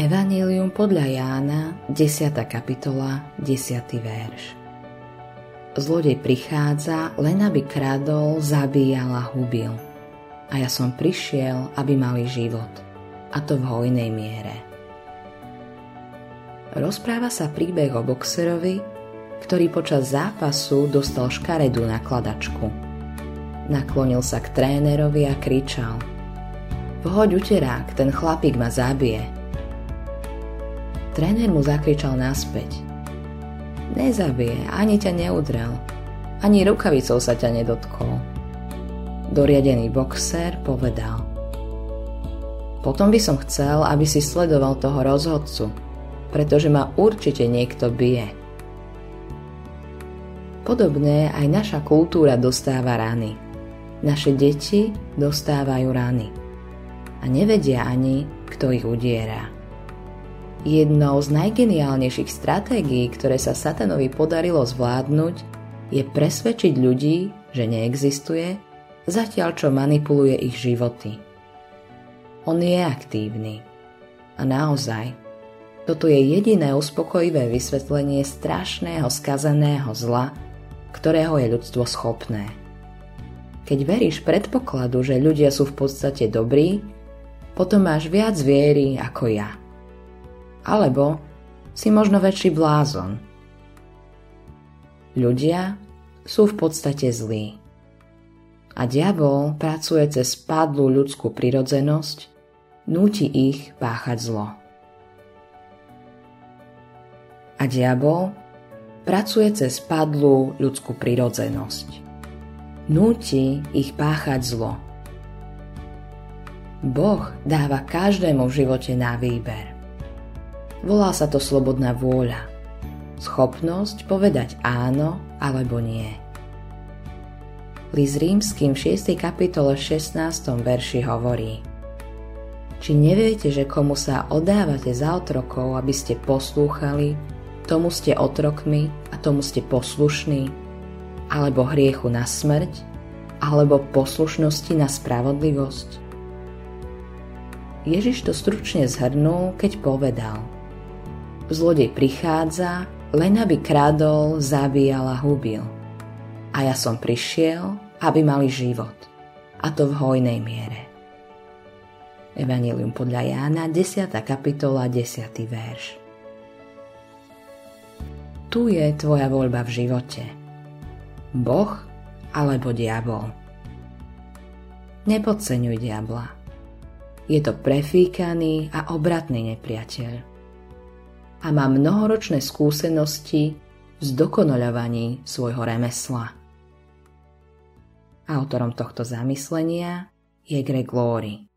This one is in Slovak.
Evangelium podľa Jána, 10. kapitola, 10. verš. Zlodej prichádza, len aby kradol, zabíjal a hubil. A ja som prišiel, aby mali život. A to v hojnej miere. Rozpráva sa príbeh o boxerovi, ktorý počas zápasu dostal škaredú nakladačku. Naklonil sa k trénerovi a kričal Vhoď uterák, ten chlapík ma zabije. Tréner mu zakričal naspäť. Nezabije, ani ťa neudrel. Ani rukavicou sa ťa nedotkol. Doriadený boxer povedal. Potom by som chcel, aby si sledoval toho rozhodcu, pretože ma určite niekto bije. Podobne aj naša kultúra dostáva rany. Naše deti dostávajú rany. A nevedia ani, kto ich udiera. Jednou z najgeniálnejších stratégií, ktoré sa Satanovi podarilo zvládnuť, je presvedčiť ľudí, že neexistuje, zatiaľ čo manipuluje ich životy. On je aktívny. A naozaj, toto je jediné uspokojivé vysvetlenie strašného skazeného zla, ktorého je ľudstvo schopné. Keď veríš predpokladu, že ľudia sú v podstate dobrí, potom máš viac viery ako ja. Alebo si možno väčší blázon. Ľudia sú v podstate zlí. A diabol pracuje cez padlú ľudskú prirodzenosť, núti ich páchať zlo. A diabol pracuje cez padlú ľudskú prirodzenosť. Núti ich páchať zlo. Boh dáva každému v živote na výber. Volá sa to slobodná vôľa. Schopnosť povedať áno alebo nie. List rímským v 6. kapitole 16. verši hovorí Či neviete, že komu sa odávate za otrokov, aby ste poslúchali, tomu ste otrokmi a tomu ste poslušní, alebo hriechu na smrť, alebo poslušnosti na spravodlivosť? Ježiš to stručne zhrnul, keď povedal – Zlodej prichádza, len aby kradol, zabíjal a hubil. A ja som prišiel, aby mali život. A to v hojnej miere. Evangelium podľa Jána, 10. kapitola, 10. verš. Tu je tvoja voľba v živote. Boh alebo diabol. Nepodceňuj diabla. Je to prefíkaný a obratný nepriateľ a má mnohoročné skúsenosti v zdokonaľovaní svojho remesla. Autorom tohto zamyslenia je Greg Laurie.